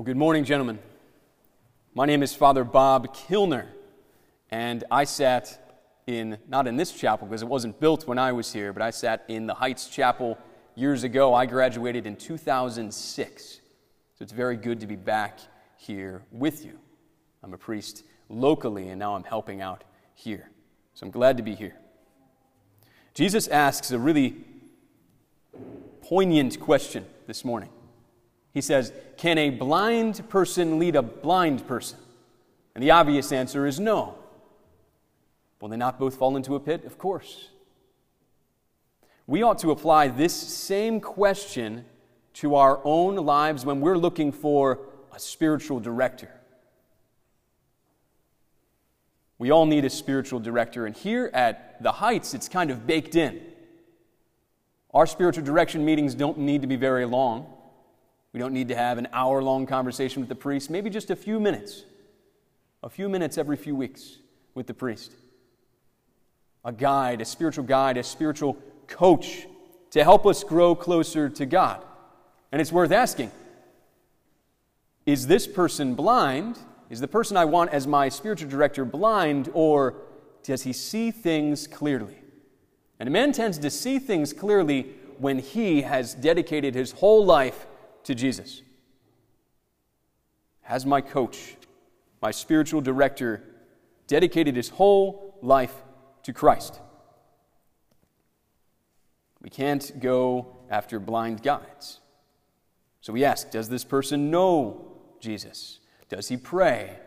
Well, good morning, gentlemen. My name is Father Bob Kilner, and I sat in, not in this chapel because it wasn't built when I was here, but I sat in the Heights Chapel years ago. I graduated in 2006, so it's very good to be back here with you. I'm a priest locally, and now I'm helping out here. So I'm glad to be here. Jesus asks a really poignant question this morning. He says, Can a blind person lead a blind person? And the obvious answer is no. Will they not both fall into a pit? Of course. We ought to apply this same question to our own lives when we're looking for a spiritual director. We all need a spiritual director, and here at the Heights, it's kind of baked in. Our spiritual direction meetings don't need to be very long. We don't need to have an hour long conversation with the priest, maybe just a few minutes. A few minutes every few weeks with the priest. A guide, a spiritual guide, a spiritual coach to help us grow closer to God. And it's worth asking is this person blind? Is the person I want as my spiritual director blind, or does he see things clearly? And a man tends to see things clearly when he has dedicated his whole life to Jesus. Has my coach, my spiritual director, dedicated his whole life to Christ? We can't go after blind guides. So we ask Does this person know Jesus? Does he pray?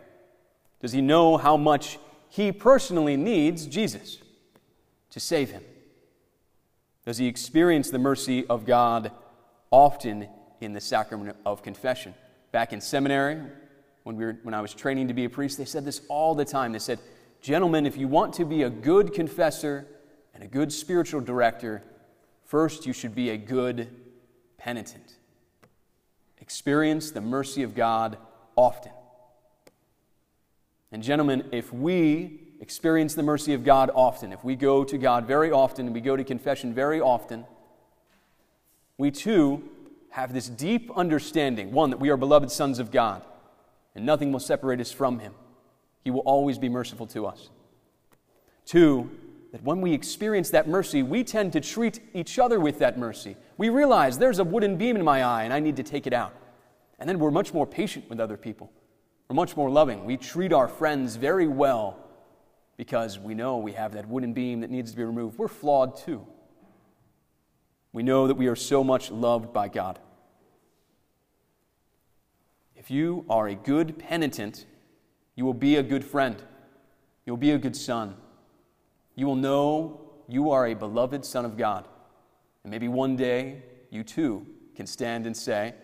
Does he know how much he personally needs Jesus to save him? Does he experience the mercy of God often in the sacrament of confession. Back in seminary, when, we were, when I was training to be a priest, they said this all the time. They said, Gentlemen, if you want to be a good confessor and a good spiritual director, first you should be a good penitent. Experience the mercy of God often. And, gentlemen, if we experience the mercy of God often, if we go to God very often and we go to confession very often, we too have this deep understanding one, that we are beloved sons of God, and nothing will separate us from Him. He will always be merciful to us. Two, that when we experience that mercy, we tend to treat each other with that mercy. We realize there's a wooden beam in my eye and I need to take it out. And then we're much more patient with other people. We're much more loving. We treat our friends very well because we know we have that wooden beam that needs to be removed. We're flawed too. We know that we are so much loved by God. If you are a good penitent, you will be a good friend. You'll be a good son. You will know you are a beloved son of God. And maybe one day you too can stand and say,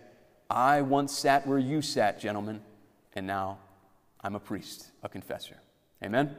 I once sat where you sat, gentlemen, and now I'm a priest, a confessor. Amen?